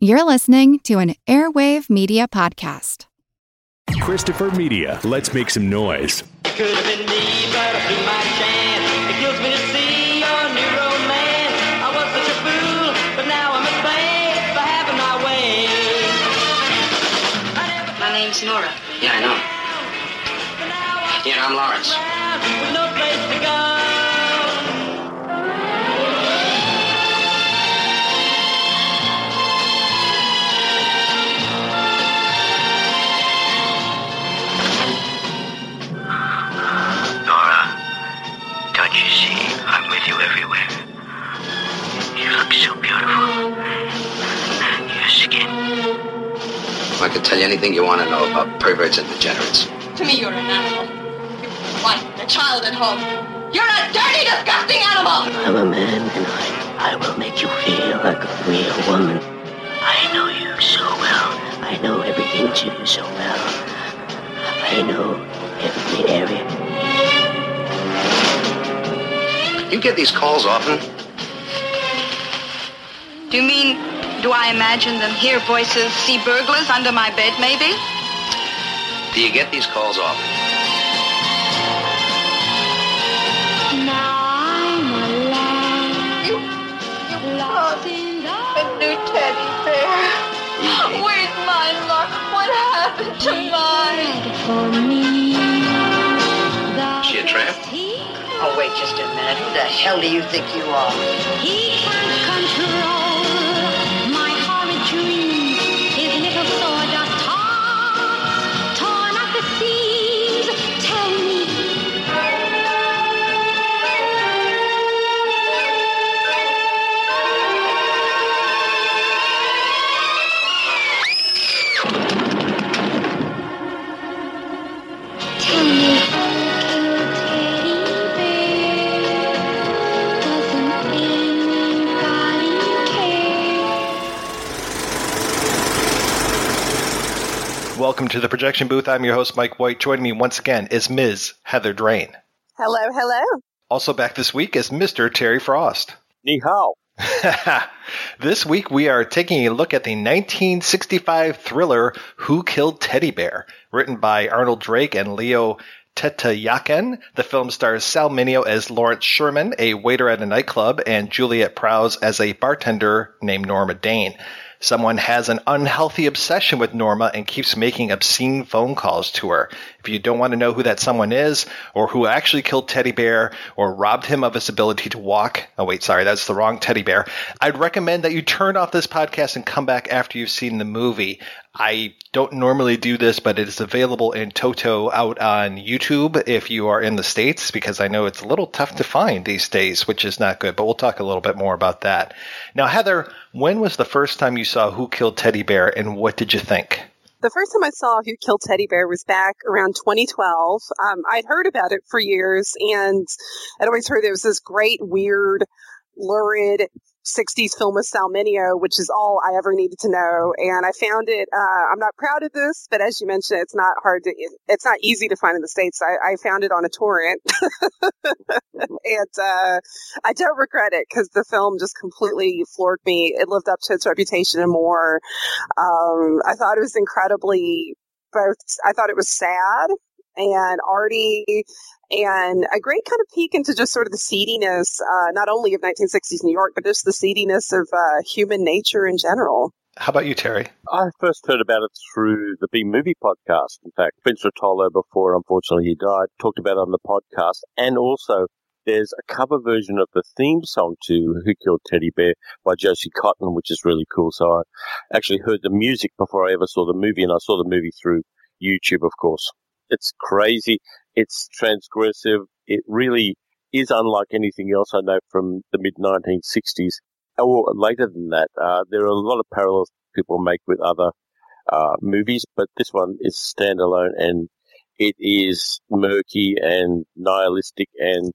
You're listening to an Airwave Media Podcast. Christopher Media. Let's make some noise. Could have been me, but I my chance. It kills me to see your new romance. I was such a fool, but now I'm a slave for having my way. My name's Nora. Yeah, I know. but now I'm Yeah, I'm Lawrence. Look so beautiful. Your skin. I can tell you anything you want to know about perverts and degenerates. To me, you're an animal. You've a wife a child at home. You're a dirty, disgusting animal! I'm a man, and I, I will make you feel like a real woman. I know you so well. I know everything to you so well. I know every area. You get these calls often? Do you mean, do I imagine them hear voices, see burglars under my bed, maybe? Do you get these calls often? You, you brought a new teddy bear. Where's my luck? What happened to mine? She a tramp? Oh, wait just a minute. Who the hell do you think you are? He can't control Welcome to the projection booth. I'm your host, Mike White. Joining me once again is Ms. Heather Drain. Hello, hello. Also back this week is Mr. Terry Frost. Ni hao. this week we are taking a look at the 1965 thriller Who Killed Teddy Bear, written by Arnold Drake and Leo Totayakan. The film stars Sal Mineo as Lawrence Sherman, a waiter at a nightclub, and Juliet Prowse as a bartender named Norma Dain. Someone has an unhealthy obsession with Norma and keeps making obscene phone calls to her. If you don't want to know who that someone is, or who actually killed Teddy Bear, or robbed him of his ability to walk, oh wait, sorry, that's the wrong Teddy Bear, I'd recommend that you turn off this podcast and come back after you've seen the movie. I don't normally do this, but it is available in Toto out on YouTube if you are in the States, because I know it's a little tough to find these days, which is not good, but we'll talk a little bit more about that. Now, Heather, when was the first time you saw Who Killed Teddy Bear and what did you think? The first time I saw Who Killed Teddy Bear was back around 2012. Um, I'd heard about it for years, and I'd always heard there was this great, weird, lurid 60s film with Sal Mineo, which is all I ever needed to know. And I found it, uh, I'm not proud of this, but as you mentioned, it's not hard to, it's not easy to find in the States. I, I found it on a torrent. and, uh, I don't regret it because the film just completely floored me. It lived up to its reputation and more. Um, I thought it was incredibly both, I thought it was sad and arty and a great kind of peek into just sort of the seediness, uh, not only of 1960s New York, but just the seediness of uh, human nature in general. How about you, Terry? I first heard about it through the B Movie podcast. In fact, Vince Rotolo, before unfortunately he died, talked about it on the podcast. And also, there's a cover version of the theme song to Who Killed Teddy Bear by Josie Cotton, which is really cool. So I actually heard the music before I ever saw the movie, and I saw the movie through YouTube, of course. It's crazy. It's transgressive. It really is unlike anything else I know from the mid 1960s or later than that. Uh, there are a lot of parallels people make with other uh, movies, but this one is standalone and it is murky and nihilistic and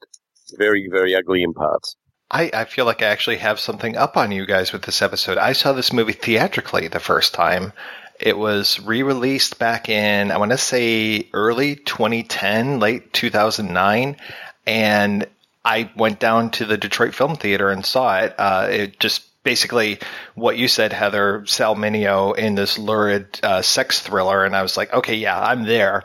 very, very ugly in parts. I, I feel like I actually have something up on you guys with this episode. I saw this movie theatrically the first time. It was re-released back in I want to say early 2010, late 2009, and I went down to the Detroit Film Theater and saw it. Uh, it just basically what you said, Heather, Sal Mineo in this lurid uh, sex thriller, and I was like, okay, yeah, I'm there.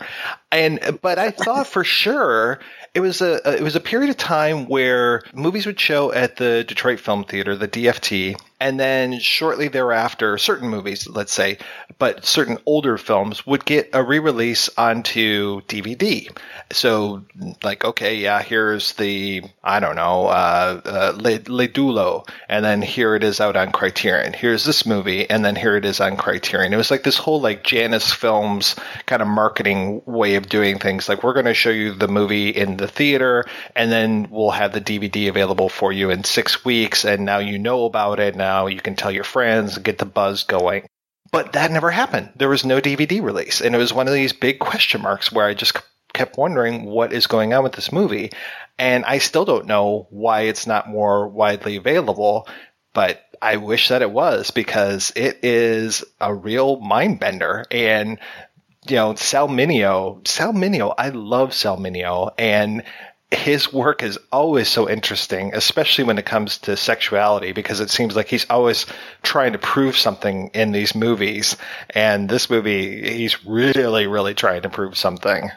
And but I thought for sure it was a it was a period of time where movies would show at the Detroit Film Theater, the DFT, and then shortly thereafter, certain movies, let's say, but certain older films would get a re-release onto DVD. So, like, okay, yeah, here's the I don't know, uh, uh, Le, Le Doulos, and then here it is out on Criterion. Here's this movie, and then here it is on Criterion. It was like this whole like Janus Films kind of marketing way of doing things. Like, we're going to show you the movie in the theater, and then we'll have the DVD available for you in six weeks, and now you know about it. You can tell your friends and get the buzz going. But that never happened. There was no DVD release, and it was one of these big question marks where I just kept wondering what is going on with this movie. And I still don't know why it's not more widely available, but I wish that it was because it is a real mind bender. And, you know, Sal Mineo, Sal Mineo, I love Sal Mineo. And his work is always so interesting, especially when it comes to sexuality, because it seems like he's always trying to prove something in these movies. And this movie, he's really, really trying to prove something.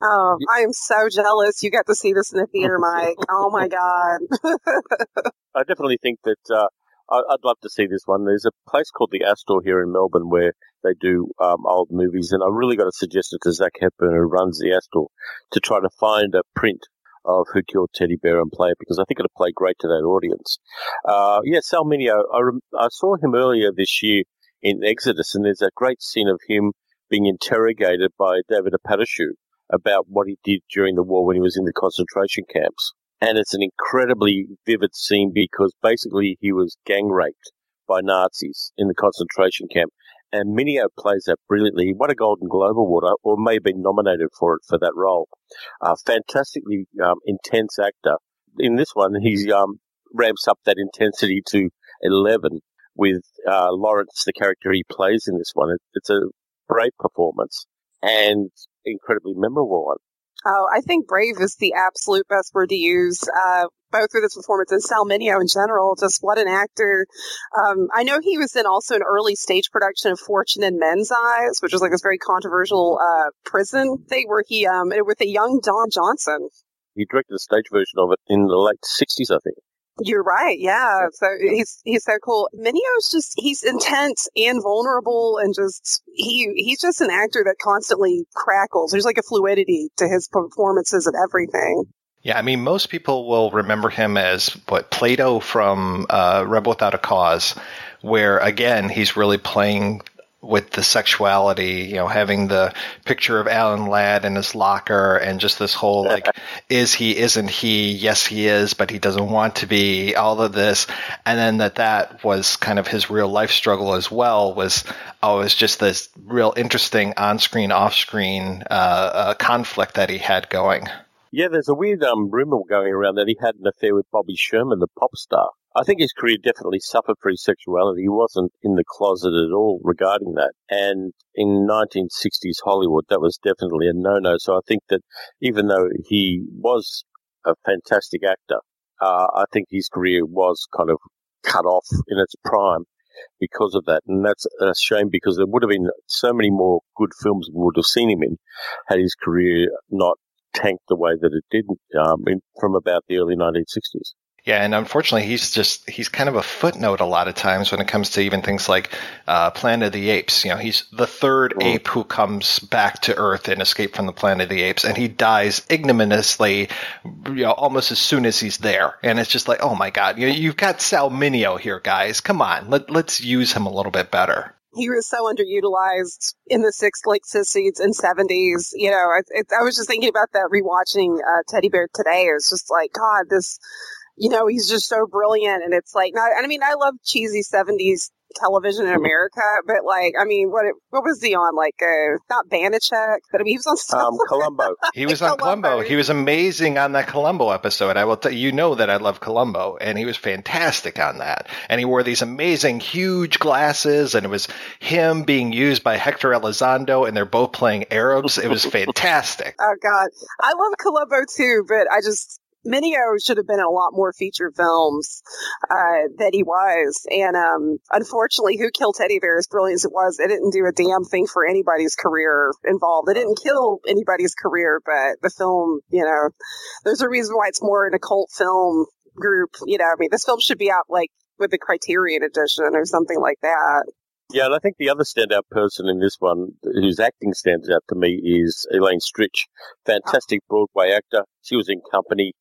Oh, I am so jealous. You got to see this in the theater, Mike. Oh my god. I definitely think that uh, I- I'd love to see this one. There's a place called the Astor here in Melbourne where they do um, old movies, and I really got to suggest it to Zach Hepburn, who runs the Astor, to try to find a print of Who Killed Teddy Bear and play it because I think it'll play great to that audience. Uh, yeah, Sal Mineo, I, rem- I saw him earlier this year in Exodus, and there's a great scene of him being interrogated by David Opatoshu about what he did during the war when he was in the concentration camps. And it's an incredibly vivid scene because basically he was gang raped by Nazis in the concentration camp. And Mineo plays that brilliantly. He won a Golden Globe Award, uh, or may have been nominated for it for that role. Uh, fantastically um, intense actor. In this one, he um, ramps up that intensity to 11 with uh, Lawrence, the character he plays in this one. It, it's a great performance and incredibly memorable one. Oh, I think brave is the absolute best word to use, uh, both for this performance and Sal Mineo in general. Just what an actor. Um, I know he was in also an early stage production of Fortune in Men's Eyes, which was like this very controversial uh, prison thing where he, um, with a young Don Johnson. He directed a stage version of it in the late 60s, I think. You're right. Yeah. So he's he's so cool. Mineo's just he's intense and vulnerable and just he he's just an actor that constantly crackles. There's like a fluidity to his performances and everything. Yeah, I mean, most people will remember him as what Plato from uh, Rebel Without a Cause, where again he's really playing with the sexuality, you know, having the picture of Alan Ladd in his locker and just this whole like, is he, isn't he, yes he is, but he doesn't want to be, all of this. And then that that was kind of his real life struggle as well was, oh, just this real interesting on screen, off screen, uh, uh, conflict that he had going. Yeah, there's a weird um, rumor going around that he had an affair with Bobby Sherman, the pop star. I think his career definitely suffered for his sexuality. He wasn't in the closet at all regarding that. And in 1960s Hollywood, that was definitely a no-no. So I think that even though he was a fantastic actor, uh, I think his career was kind of cut off in its prime because of that. And that's a shame because there would have been so many more good films we would have seen him in had his career not tanked the way that it did um, in, from about the early 1960s. Yeah, and unfortunately, he's just he's kind of a footnote a lot of times when it comes to even things like uh, Planet of the Apes. You know, he's the third Mm. ape who comes back to Earth and escaped from the Planet of the Apes, and he dies ignominiously, you know, almost as soon as he's there. And it's just like, oh my god, you you've got Sal Mineo here, guys. Come on, let let's use him a little bit better. He was so underutilized in the six like sixties and seventies. You know, it, it, I was just thinking about that rewatching uh, Teddy Bear today. It was just like, God, this. You know, he's just so brilliant, and it's like, not. I mean, I love cheesy seventies television in America, but like, I mean, what what was he on? Like, uh, not Banacek, but I mean, he was on stuff Um, Columbo. He was on Columbo. He was amazing on that Columbo episode. I will tell you know that I love Columbo, and he was fantastic on that. And he wore these amazing, huge glasses, and it was him being used by Hector Elizondo, and they're both playing Arabs. It was fantastic. Oh God, I love Columbo too, but I just Mineo should have been in a lot more feature films uh, than he was. And um, unfortunately, Who Killed Teddy Bear, as brilliant as it was, it didn't do a damn thing for anybody's career involved. It didn't kill anybody's career, but the film, you know, there's a reason why it's more an occult film group. You know, I mean, this film should be out like with the Criterion edition or something like that. Yeah, and I think the other standout person in this one, whose acting stands out to me, is Elaine Stritch. Fantastic Broadway actor. She was in Company.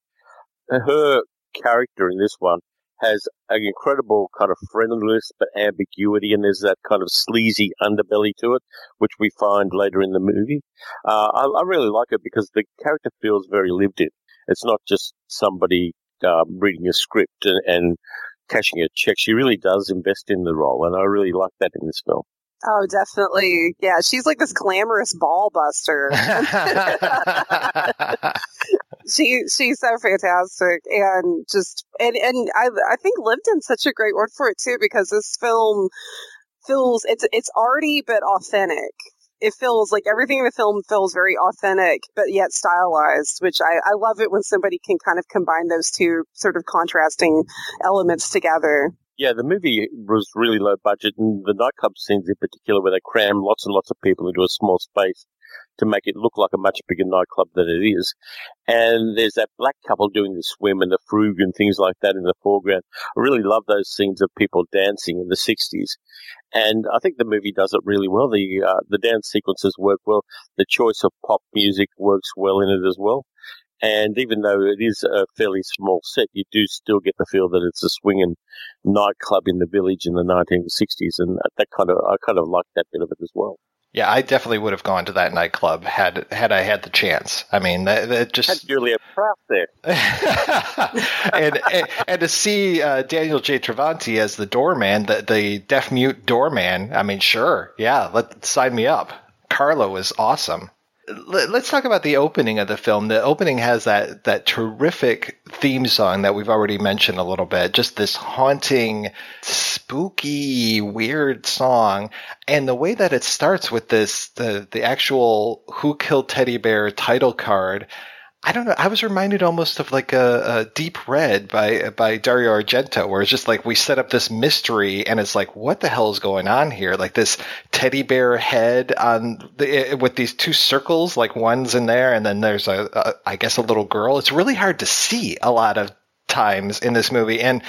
Her character in this one has an incredible kind of friendliness but ambiguity, and there's that kind of sleazy underbelly to it, which we find later in the movie. Uh, I, I really like it because the character feels very lived in. It's not just somebody um, reading a script and, and cashing a check. She really does invest in the role, and I really like that in this film. Oh, definitely. Yeah, she's like this glamorous ball buster. she she's so fantastic and just and and I I think lived in such a great word for it too because this film feels it's it's arty but authentic. It feels like everything in the film feels very authentic but yet stylized, which I, I love it when somebody can kind of combine those two sort of contrasting elements together. Yeah, the movie was really low budget, and the nightclub scenes in particular, where they cram lots and lots of people into a small space to make it look like a much bigger nightclub than it is. And there's that black couple doing the swim and the frug and things like that in the foreground. I really love those scenes of people dancing in the 60s. And I think the movie does it really well. The uh, the dance sequences work well. The choice of pop music works well in it as well. And even though it is a fairly small set, you do still get the feel that it's a swinging nightclub in the village in the 1960s, and that kind of I kind of like that bit of it as well. Yeah, I definitely would have gone to that nightclub had had I had the chance. I mean, that, that Had just Julia Prowse there. and, and and to see uh, Daniel J. Travanti as the doorman, the the deaf mute doorman. I mean, sure, yeah, let sign me up. Carlo is awesome. Let- Let's talk about the opening of the film. The opening has that that terrific theme song that we've already mentioned a little bit. Just this haunting, spooky, weird song, and the way that it starts with this the the actual "Who Killed Teddy Bear" title card. I don't know. I was reminded almost of like a, a Deep Red by by Dario Argento, where it's just like we set up this mystery, and it's like, what the hell is going on here? Like this teddy bear head on the, with these two circles, like one's in there, and then there's a, a I guess a little girl. It's really hard to see a lot of times in this movie, and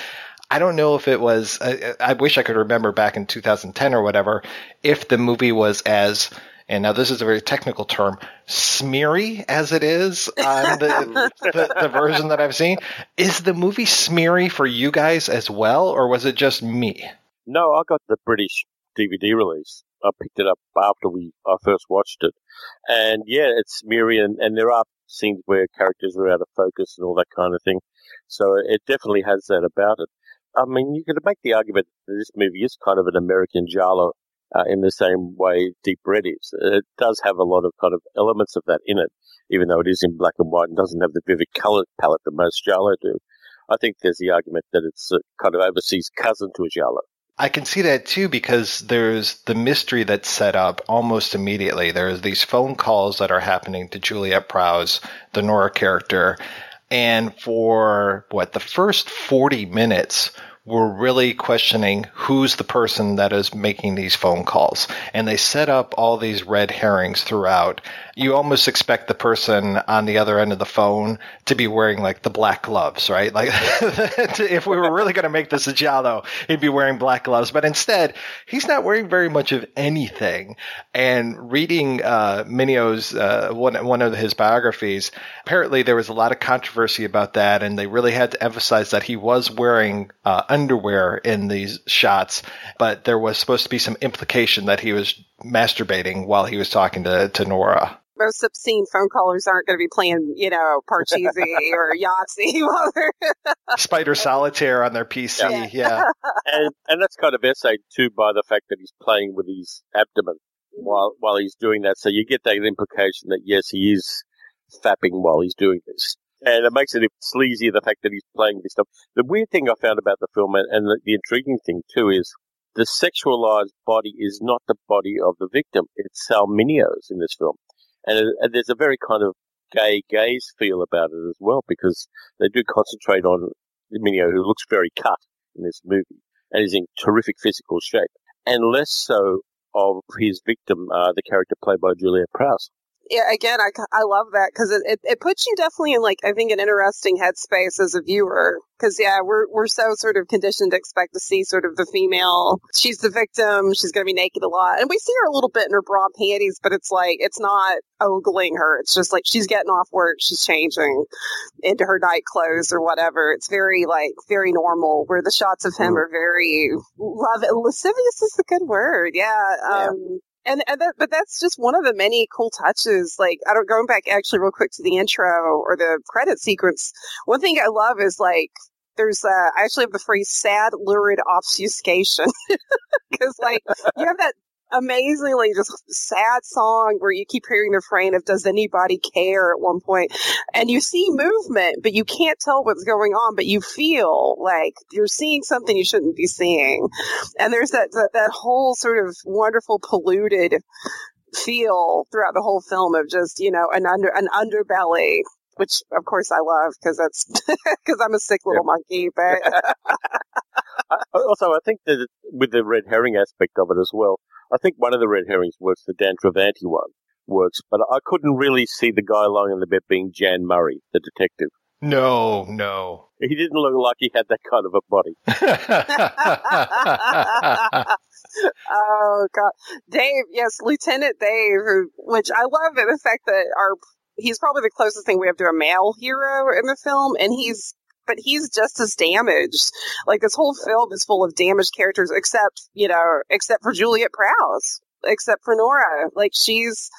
I don't know if it was. I, I wish I could remember back in 2010 or whatever if the movie was as and now this is a very technical term, smeary as it is on the, the, the version that I've seen. Is the movie smeary for you guys as well, or was it just me? No, I got the British DVD release. I picked it up after we I first watched it, and yeah, it's smeary, and, and there are scenes where characters are out of focus and all that kind of thing. So it definitely has that about it. I mean, you could make the argument that this movie is kind of an American Giallo uh, in the same way Deep Red is. It does have a lot of kind of elements of that in it, even though it is in black and white and doesn't have the vivid color palette that most Giallo do. I think there's the argument that it's a kind of overseas cousin to a Giallo. I can see that too because there's the mystery that's set up almost immediately. There's these phone calls that are happening to Juliet Prowse, the Nora character, and for what the first 40 minutes we're really questioning who's the person that is making these phone calls. And they set up all these red herrings throughout. You almost expect the person on the other end of the phone to be wearing like the black gloves, right? Like if we were really going to make this a Giallo, he'd be wearing black gloves. But instead, he's not wearing very much of anything. And reading uh, Mineo's uh, one one of his biographies, apparently there was a lot of controversy about that, and they really had to emphasize that he was wearing uh, underwear in these shots, but there was supposed to be some implication that he was masturbating while he was talking to, to Nora. Most obscene phone callers aren't going to be playing, you know, Parcheesi or Yahtzee while they're Spider Solitaire on their PC, yeah. and and that's kind of essayed too by the fact that he's playing with his abdomen mm-hmm. while while he's doing that. So you get that implication that yes, he is fapping while he's doing this, and it makes it sleazy the fact that he's playing this stuff. The weird thing I found about the film, and, and the, the intriguing thing too, is the sexualized body is not the body of the victim; it's Sal Mineo's in this film, and, and there's a very kind of gay gaze feel about it as well because they do concentrate on Mineo, who looks very cut in this movie and is in terrific physical shape, and less so of his victim, uh, the character played by Julia Prowse. Yeah, again, I, I love that because it, it, it puts you definitely in like I think an interesting headspace as a viewer. Because yeah, we're we're so sort of conditioned to expect to see sort of the female. She's the victim. She's going to be naked a lot, and we see her a little bit in her bra and panties, but it's like it's not ogling her. It's just like she's getting off work, she's changing into her night clothes or whatever. It's very like very normal. Where the shots of him are very love lascivious is the good word. Yeah. Um, and, and that, but that's just one of the many cool touches. Like, I don't going back actually real quick to the intro or the credit sequence. One thing I love is like there's uh, I actually have the phrase "sad, lurid obfuscation" because like you have that amazingly just sad song where you keep hearing the refrain of "Does anybody care?" at one point, and you see movement, but you can't tell what's going on, but you feel like you're seeing something you shouldn't be seeing, and there's that that, that whole sort of wonderful polluted feel throughout the whole film of just you know an under an underbelly which of course I love because that's because I'm a sick little monkey. But Also, I think that with the red herring aspect of it as well, I think one of the red herrings works, the Dan Travanti one works, but I couldn't really see the guy lying in the bed being Jan Murray, the detective. No, no. He didn't look like he had that kind of a body. oh god, Dave, yes, Lieutenant Dave, who, which I love in the fact that our he's probably the closest thing we have to a male hero in the film, and he's but he's just as damaged. Like this whole film is full of damaged characters, except you know, except for Juliet Prowse, except for Nora. Like she's,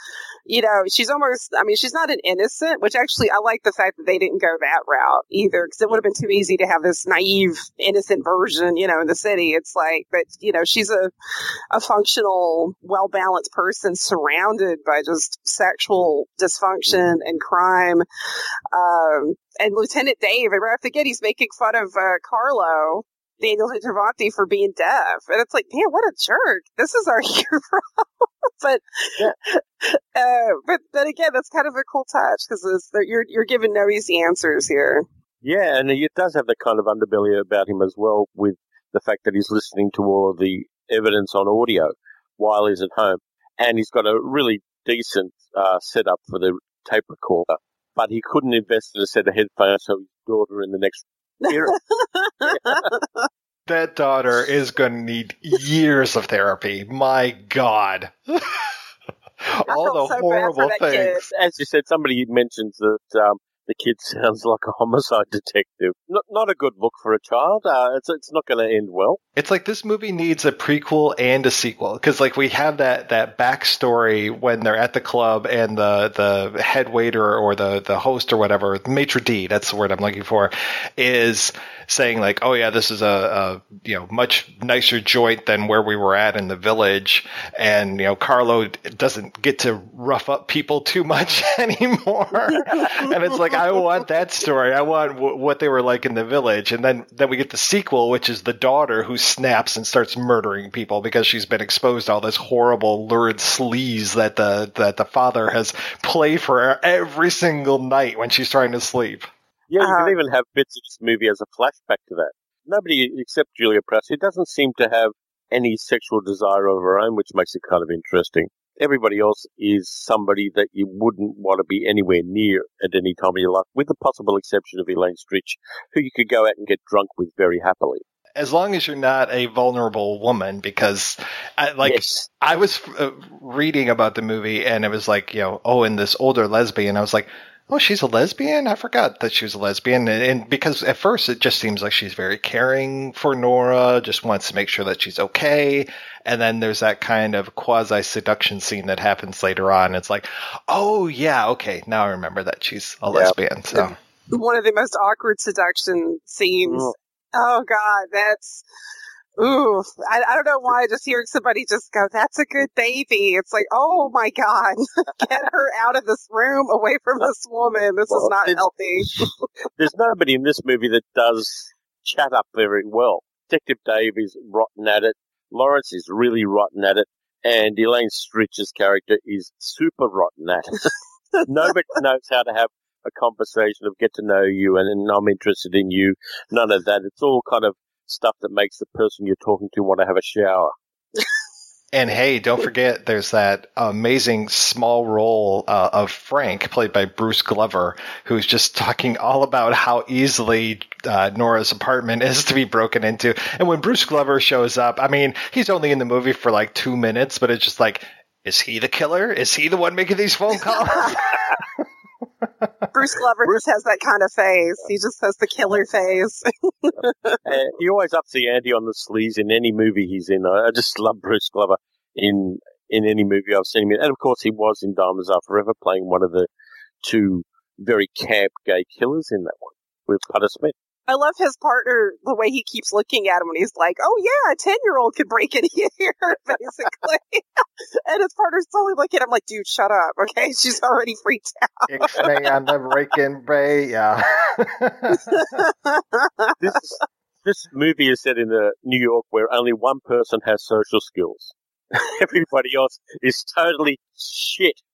you know, she's almost. I mean, she's not an innocent, which actually I like the fact that they didn't go that route either, because it would have been too easy to have this naive, innocent version, you know, in the city. It's like, but you know, she's a a functional, well balanced person surrounded by just sexual dysfunction and crime. Um, and Lieutenant Dave, and right off get, he's making fun of uh, Carlo. Daniel Travanti for being deaf, and it's like, man, what a jerk! This is our hero, but, uh, but but again, that's kind of a cool touch because you're you're given no easy answers here. Yeah, and it does have that kind of underbelly about him as well, with the fact that he's listening to all of the evidence on audio while he's at home, and he's got a really decent uh, setup for the tape recorder, but he couldn't invest in a set of headphones so his daughter in the next. that daughter is going to need years of therapy. My God. All the so horrible that kid. things. As you said, somebody mentions that um, the kid sounds like a homicide detective. Not, not a good look for a child. Uh, it's, it's not going to end well. It's like this movie needs a prequel and a sequel because like we have that that backstory when they're at the club and the the head waiter or the the host or whatever maitre d that's the word I'm looking for is saying like oh yeah this is a, a you know much nicer joint than where we were at in the village and you know Carlo doesn't get to rough up people too much anymore and it's like I want that story I want w- what they were like in the village and then then we get the sequel which is the daughter who snaps and starts murdering people because she's been exposed to all this horrible lurid sleaze that the that the father has played for her every single night when she's trying to sleep. Yeah, you Uh-huh. can even have bits of this movie as a flashback to that. Nobody except Julia Prowse, who doesn't seem to have any sexual desire of her own, which makes it kind of interesting. Everybody else is somebody that you wouldn't want to be anywhere near at any time of your life, with the possible exception of Elaine Stritch, who you could go out and get drunk with very happily. As long as you're not a vulnerable woman, because I, like yes. I was uh, reading about the movie and it was like you know oh and this older lesbian I was like oh she's a lesbian I forgot that she was a lesbian and, and because at first it just seems like she's very caring for Nora just wants to make sure that she's okay and then there's that kind of quasi seduction scene that happens later on it's like oh yeah okay now I remember that she's a Yep. lesbian so One of the most awkward seduction scenes. Mm. Oh God, that's. Ooh, I, I don't know why. Just hearing somebody just go, "That's a good baby." It's like, oh my God, get her out of this room, away from this woman. This is not healthy. There's nobody in this movie that does chat up very well. Detective Dave is rotten at it. Lawrence is really rotten at it. And Elaine Stritch's character is super rotten at it. Nobody knows how to have a conversation of get to know you and, and I'm interested in you. None of that. It's all kind of stuff that makes the person you're talking to want to have a shower. And hey, don't forget, there's that amazing small role uh, of Frank, played by Bruce Glover, who's just talking all about how easily uh, Nora's apartment is to be broken into. And when Bruce Glover shows up, I mean, he's only in the movie for like two minutes, but it's just like, is he the killer? Is he the one making these phone calls? Bruce Glover just has that kind of face. He just has the killer face. He always ups the ante on the sleaze in any movie he's in. I, I just love Bruce Glover in in any movie I've seen him in. And of course, he was in Diamonds Are Forever playing one of the two very camp gay killers in that one with Putter Smith. I love his partner, the way he keeps looking at him when he's like, oh yeah, a 10 year old could break in here, basically. and his partner's totally looking at him like, dude, shut up, okay? She's already freaked out. Ixnay on the breaking bay, yeah. This this movie is set in uh, New York where only one person has social skills. Everybody else is totally shit at social skills.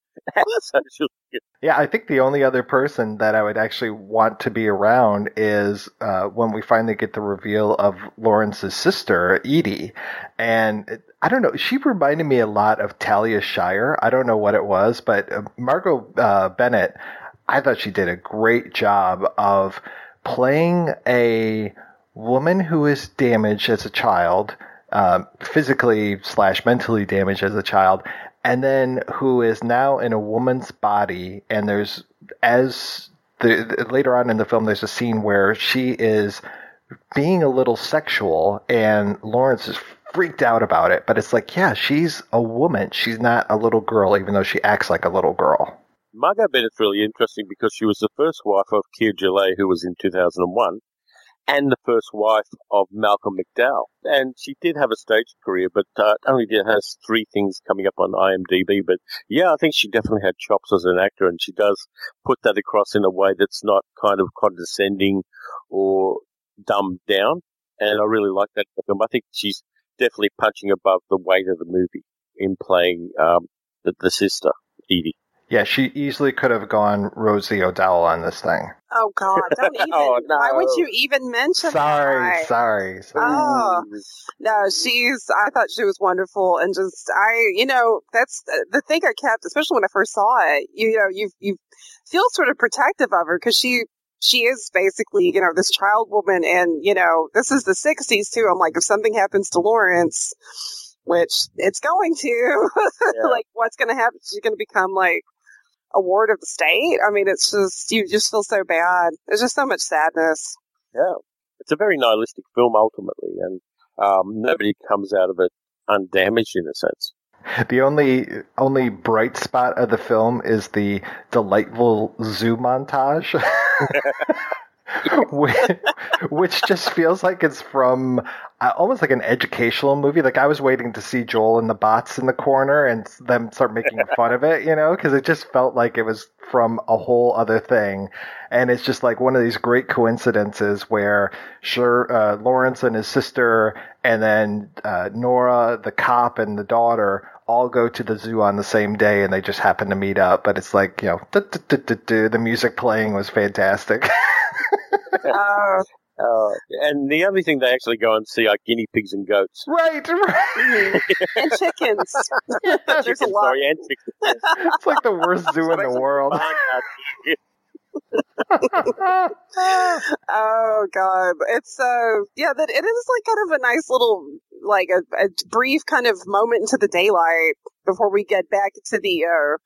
Yeah, I think the only other person that I would actually want to be around is uh, when we finally get the reveal of Lawrence's sister, Edie. And I don't know, she reminded me a lot of Talia Shire. I don't know what it was, but uh, Margot uh, Bennett, I thought she did a great job of playing a woman who is damaged as a child, um, physically slash mentally damaged as a child, and then who is now in a woman's body. And there's as the, the- later on in the film, there's a scene where she is being a little sexual, and Lawrence is freaked out about it. But it's like, yeah, she's a woman. She's not a little girl, even though she acts like a little girl. Margot Bennett's really interesting because she was the first wife of Keir who was in 2001, and the first wife of Malcolm McDowell. And she did have a stage career, but uh, only did has three things coming up on IMDb. But yeah, I think she definitely had chops as an actor, and she does put that across in a way that's not kind of condescending or dumbed down. And I really like that film. I think she's definitely punching above the weight of the movie in playing um, the, the sister, Edie. Yeah, she easily could have gone Rosie O'Donnell on this thing. Oh God! Don't even. Oh, no. Why would you even mention Sorry, that? sorry. sorry. Oh no, she's. I thought she was wonderful, and just I, you know, that's the- the thing I kept, especially when I first saw it. You know, you you feel sort of protective of her because she she is basically you know this child woman, and you know this is the '60s too. I'm like, if something happens to Lawrence, which it's going to, like, what's going to happen? She's going to become like a ward of the state. I mean, it's just you just feel so bad. There's just so much sadness. Yeah, it's a very nihilistic film ultimately, and um, nobody comes out of it undamaged in a sense. The only only bright spot of the film is the delightful zoo montage. Whi- which just feels like it's from uh, almost like an educational movie. Like I was waiting to see Joel and the bots in the corner and them start making fun of it, you know, because it just felt like it was from a whole other thing. And it's just like one of these great coincidences where sure uh, Lawrence and his sister, and then uh, Nora, the cop, and the daughter all go to the zoo on the same day, and they just happen to meet up. But it's like you know, the music playing was fantastic. Uh, Uh, and the only thing they actually go and see are guinea pigs and goats. right, right. and chickens. There's a Chickens, lot. sorry, and chickens. It's like the worst zoo in the world. Oh god, it's uh yeah, that it is like kind of a nice little like a, a brief kind of moment into the daylight before we get back to the uh,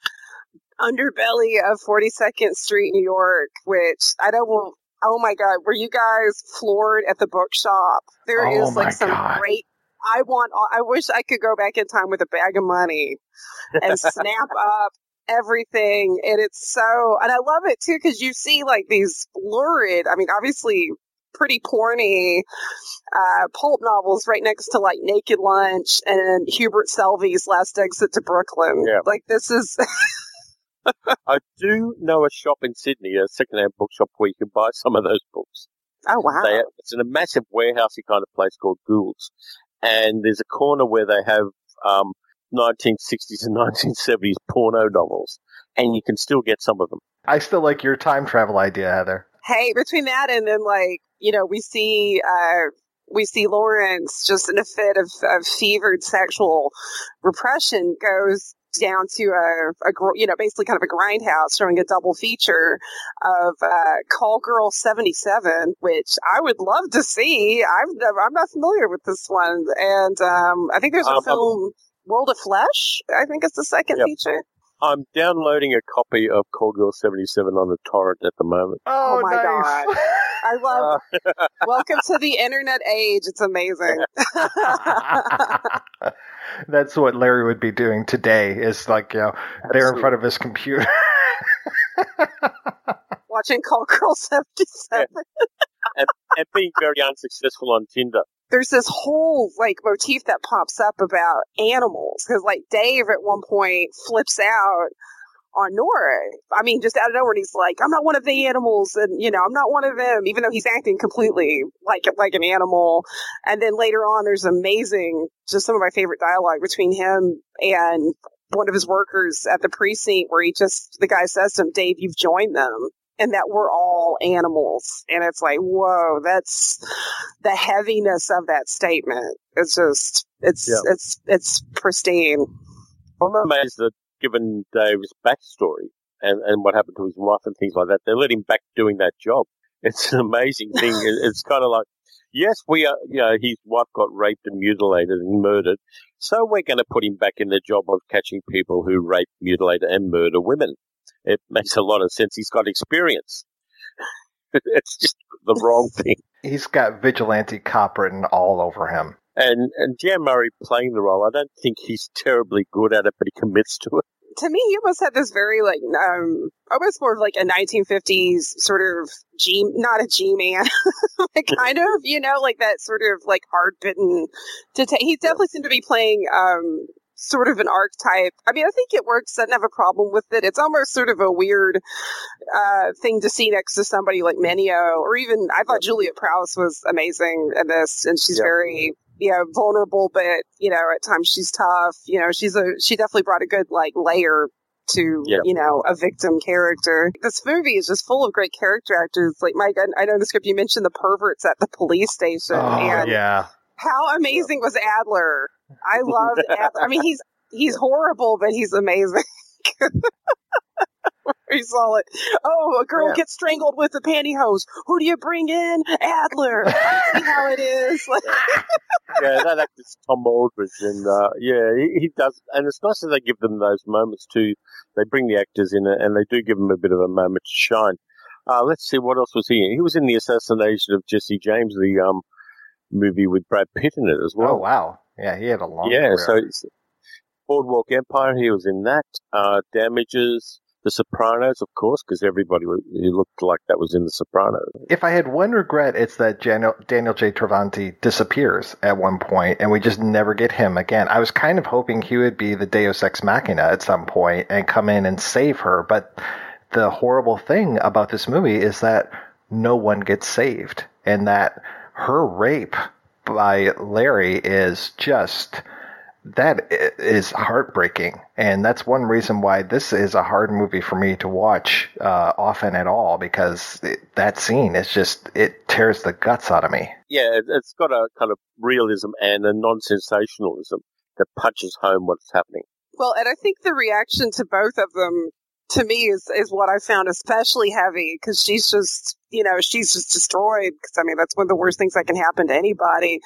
underbelly of 42nd Street, New York. Which I don't. Well, oh my god, were you guys floored at the bookshop? There is Oh my like some God. great. I want. I wish I could go back in time with a bag of money and snap up everything and it's so and i love it too because you see like these lurid i mean obviously pretty porny uh pulp novels right next to like naked lunch and hubert selby's last exit to brooklyn Yeah. like this is I do know a shop in Sydney, a second-hand bookshop where you can buy some of those books. oh wow They, it's in a massive warehousey kind of place called Gould's, and there's a corner where they have um, 1960s and 1970s porno novels, and you can still get some of them. I still like your time travel idea, Heather. Hey, between that and then like you know we see uh we see Lawrence just in a fit of, of fevered sexual repression goes down to a, a you know basically kind of a grindhouse showing a double feature of uh, Call Girl seventy seven, which I would love to see. I've never, I'm not familiar with this one, and um, I think there's a Um, film World of Flesh. I think it's the second Yep. feature. I'm downloading a copy of Call Girl 77 on the torrent at the moment. Oh, my god! I love. Uh, Welcome to the internet age. It's amazing. That's what Larry would be doing today. Is like you know there in front of his computer. Watching Call Girl 77. and, and being very unsuccessful on Tinder. There's this whole like motif that pops up about animals because like Dave at one point flips out on Nora. I mean, just out of nowhere, and he's like, "I'm not one of the animals," and you know, I'm not one of them, even though he's acting completely like like an animal. And then later on, there's amazing, just some of my favorite dialogue between him and one of his workers at the precinct, where he just the guy says to him, "Dave, you've joined them." And that we're all animals. And it's like, whoa, that's the heaviness of that statement. It's just, it's, Yeah. it's, it's pristine. I'm amazed that given Dave's backstory and, and what happened to his wife and things like that, they let him back doing that job. It's an amazing thing. It's kind of like, yes, we are, you know, his wife got raped and mutilated and murdered. So we're going to put him back in the job of catching people who rape, mutilate and murder women. It makes a lot of sense. He's got experience. it's just the wrong thing. He's got vigilante cop written all over him. And and Jan Murray playing the role, I don't think he's terribly good at it, but he commits to it. to me, he almost had this very like um almost more of like a 1950s sort of G, not a G man, like kind of you know like that sort of like hard bitten. To he definitely seemed to be playing um sort of an archetype. I mean, I think it works. I don't have a problem with it. It's almost sort of a weird uh thing to see next to somebody like Mineo, or even I thought Julia Prowse was amazing in this, and she's very you know, vulnerable, but you know, at times she's tough. You know, she's a she definitely brought a good like layer to you know a victim character. This movie is just full of great character actors. Like Mike, I, I know in the script you mentioned the perverts at the police station, Oh and yeah. how amazing was Adler? I loved Adler. I mean, he's he's horrible, but he's amazing. He's all like, oh, a girl Yeah. gets strangled with a pantyhose. Who do you bring in? Adler. See how it is. Yeah, that actor's Tom Aldredge, and uh, yeah, he, he does. And it's nice that they give them those moments too. They bring the actors in, and they do give them a bit of a moment to shine. Uh, let's see, what else was he in? He was in the assassination of Jesse James, the um, movie with Brad Pitt in it as well. Oh wow. Yeah, he had a long. yeah, career. so it's Boardwalk Empire, he was in that. Uh, Damages, The Sopranos, of course, because everybody looked like that was in The Sopranos. If I had one regret, it's that Daniel, Daniel J. Travanti disappears at one point, and we just never get him again. I was kind of hoping he would be the Deus Ex Machina at some point and come in and save her, but the horrible thing about this movie is that no one gets saved, and that her rape by Larry is just that i- is heartbreaking and that's one reason why this is a hard movie for me to watch uh, often at all because it, that scene is just it tears the guts out of me Yeah, it's got a kind of realism and a non-sensationalism that punches home what's happening. well, and I think the reaction to both of them to me is is what I found especially heavy because she's just you know she's just destroyed because I mean that's one of the worst things that can happen to anybody.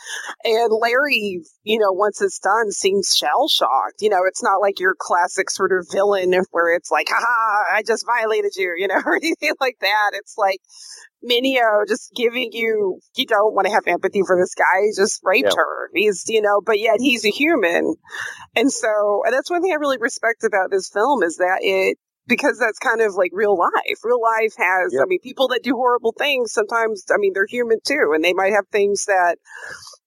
And Larry, you know, once it's done, seems shell shocked. You know, it's not like your classic sort of villain where it's like, "Ha, I just violated you," you know, or anything like that. It's like Mineo just giving you you don't want to have empathy for this guy. He just raped Yeah. her. He's you know, but yet he's a human. And so, and that's one thing I really respect about this film is that it, because that's kind of like real life. Real life has, I mean, people that do horrible things sometimes, I mean, they're human too, and they might have things that,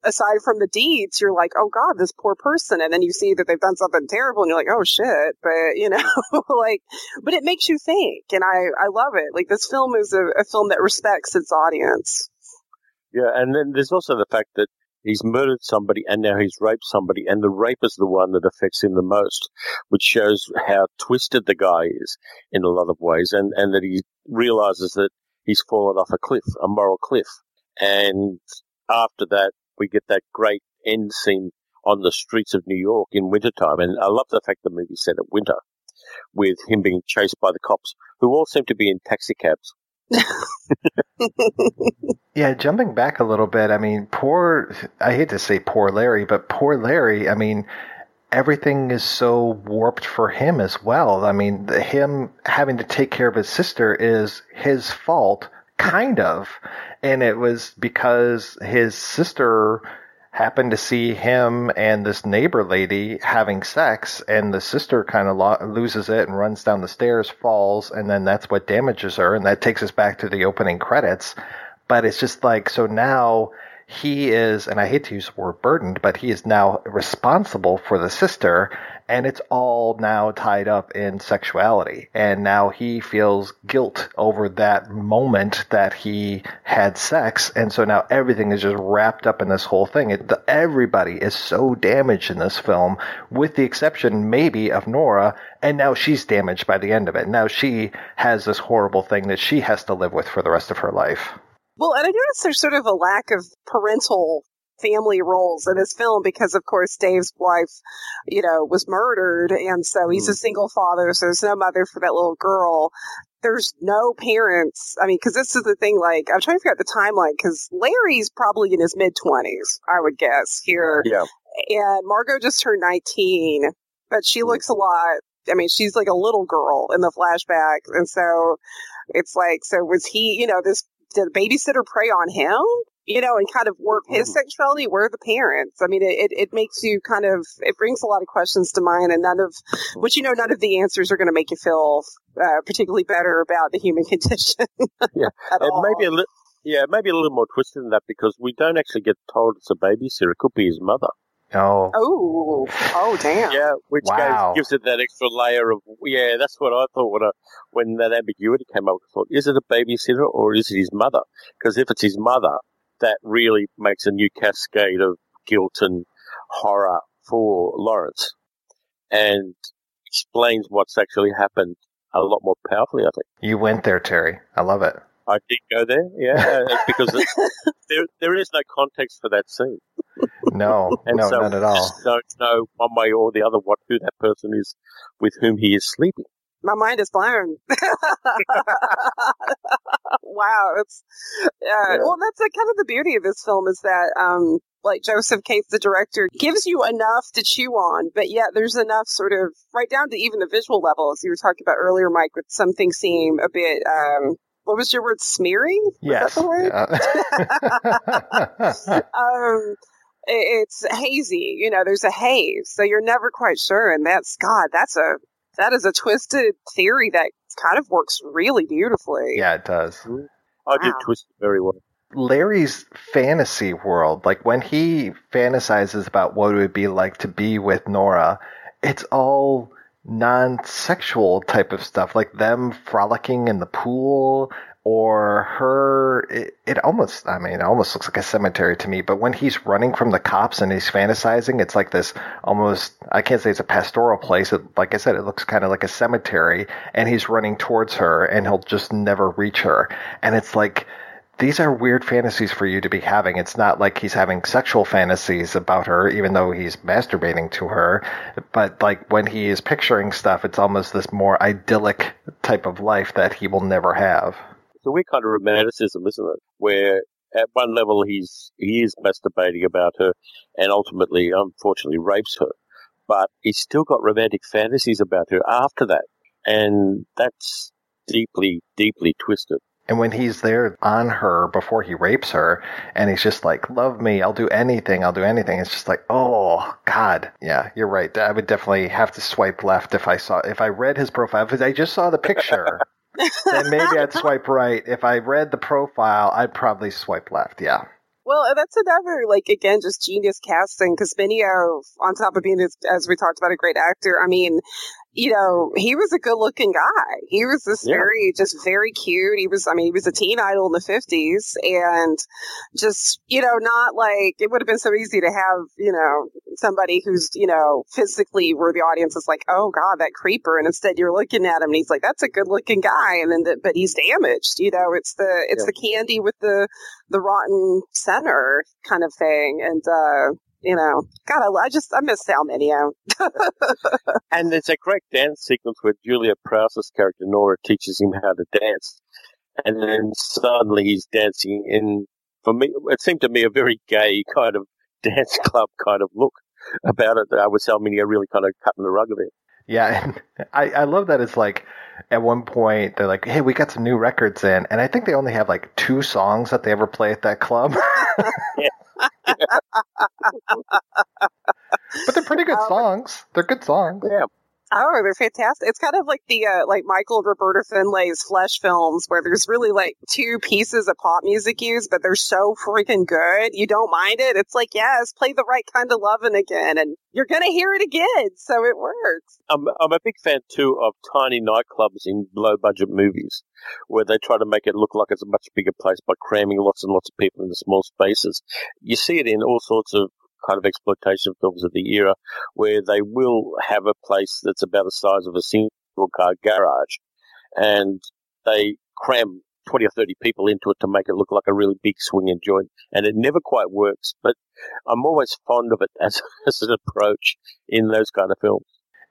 aside from the deeds, you're like, oh God, this poor person. And then you see that they've done something terrible and you're like, oh shit. But, you know, like, but it makes you think. And I, I love it. Like, this film is a, a film that respects its audience. Yeah, and then there's also the fact that He's murdered somebody and now he's raped somebody, and the rape is the one that affects him the most, which shows how twisted the guy is in a lot of ways, and, and that he realizes that he's fallen off a cliff, a moral cliff. And after that, we get that great end scene on the streets of New York in wintertime. And I love the fact the movie set at winter with him being chased by the cops, who all seem to be in taxicabs. Yeah, jumping back a little bit, I mean, poor, I hate to say poor Larry, but poor Larry, I mean, everything is so warped for him as well. I mean, the, him having to take care of his sister is his fault, kind of. And it was because his sister happened to see him and this neighbor lady having sex, and the sister kind of lo- loses it and runs down the stairs, falls, and then that's what damages her. And that takes us back to the opening credits. But it's just like, so now he is, and I hate to use the word burdened, but he is now responsible for the sister, and it's all now tied up in sexuality. And now he feels guilt over that moment that he had sex, and so now everything is just wrapped up in this whole thing. It, the, everybody is so damaged in this film, with the exception maybe of Nora, and now she's damaged by the end of it. Now she has this horrible thing that she has to live with for the rest of her life. Well, and I noticed there's sort of a lack of parental family roles in this film because, of course, Dave's wife, you know, was murdered, and so he's a mm. single father, so there's no mother for that little girl. There's no parents. I mean, because this is the thing, like, I'm trying to figure out the timeline, because Larry's probably in his mid 20s, I would guess, here. Yeah. And Margot just turned 19, but she mm. looks a lot. I mean, she's like a little girl in the flashback. And so it's like, so was he, you know, this, did a babysitter prey on him? You know, and kind of warp his sexuality? Where are the parents? I mean, it, it, it makes you kind of, it brings a lot of questions to mind and none of, which, you know, none of the answers are going to make you feel uh, particularly better about the human condition. Yeah. at And all. maybe a li- yeah, maybe a little more twisted than that because we don't actually get told it's a babysitter. It could be his mother. No. Oh, oh, damn. Yeah, which Wow. gives, gives it that extra layer of yeah. That's what I thought when I, when that ambiguity came up. I thought, is it a babysitter or is it his mother? Because if it's his mother, that really makes a new cascade of guilt and horror for Lawrence, and explains what's actually happened a lot more powerfully. I think. You went there, Terry. I love it. I did go there, yeah, because there there is no context for that scene. No, no, so not at all. just don't know one way or the other what who that person is with whom he is sleeping. My mind is blown. wow, it's yeah. Well, that's the, kind of the beauty of this film is that, um, like Joseph Cates, the director, gives you enough to chew on, but yet there's enough sort of right down to even the visual level, as you were talking about earlier, Mike, with some things seem a bit. Um, what was your word? Smeary? Was Yes. that the word? Yeah. um, it- it's hazy. You know, there's a haze, so you're never quite sure. And that's God. That's a that is a twisted theory that kind of works really beautifully. yeah, it does. Mm-hmm. I did Wow. twist it very well. Larry's fantasy world, like when he fantasizes about what it would be like to be with Nora, it's all non-sexual type of stuff, like them frolicking in the pool or her. It, it almost, I mean, it almost looks like a cemetery to me. But when he's running from the cops and he's fantasizing, it's like this almost. I can't say it's a pastoral place. It, like I said, it looks kind of like a cemetery, and he's running towards her, and he'll just never reach her, and it's like these are weird fantasies for you to be having. It's not like he's having sexual fantasies about her, even though he's masturbating to her. But like when he is picturing stuff, it's almost this more idyllic type of life that he will never have. A weird kind of romanticism, isn't it? Where at one level he's he is masturbating about her, and ultimately, unfortunately, rapes her. But he's still got romantic fantasies about her after that, and that's deeply, deeply twisted. And when he's there on her before he rapes her, and he's just like, "Love me, I'll do anything, I'll do anything." It's just like, oh God, yeah, you're right. I would definitely have to swipe left if I saw if I read his profile. If I just saw the picture, then maybe I'd swipe right. If I read the profile, I'd probably swipe left. Yeah. Well, that's another, like, again, just genius casting because Mineo, on top of being, as, as we talked about, a great actor, I mean, you know, he was a good looking guy. He was this Yeah. very, just very cute. He was, I mean, he was a teen idol in the 50s and just, you know, not like it would have been so easy to have, you know, somebody who's, you know, physically where the audience is like, oh God, that creeper. And instead you're looking at him and he's like, that's a good looking guy. And then, the, but he's damaged, you know, it's the, it's Yeah. the candy with the, the rotten center kind of thing. And, uh, you know, God, I, I just, I miss Sal Mineo. And there's a great dance sequence where Juliet Prowse's character Nora teaches him how to dance, and then suddenly he's dancing in. For me, it seemed to me a very gay kind of dance club kind of look about it. I was telling you really kind of cutting the rug a bit. Yeah, I, I love that it's like at one point they're like, "Hey, we got some new records in," and I think they only have like two songs that they ever play at that club. but they're pretty good Um, songs. They're good songs. Yeah, Oh, they're fantastic. It's kind of like the uh, like Michael and Roberta Findlay's Flesh films, where there's really like two pieces of pop music used, but they're so freaking good, you don't mind it. It's like, yes, play the right kind of loving again, and you're gonna hear it again, so it works. I'm I'm a big fan too of tiny nightclubs in low budget movies, where they try to make it look like it's a much bigger place by cramming lots and lots of people into small spaces. You see it in all sorts of kind of exploitation films of the era, where they will have a place that's about the size of a single car garage, and they cram. 20 or 30 people into it to make it look like a really big swinging joint. And it never quite works, but I'm always fond of it as, as an approach in those kind of films.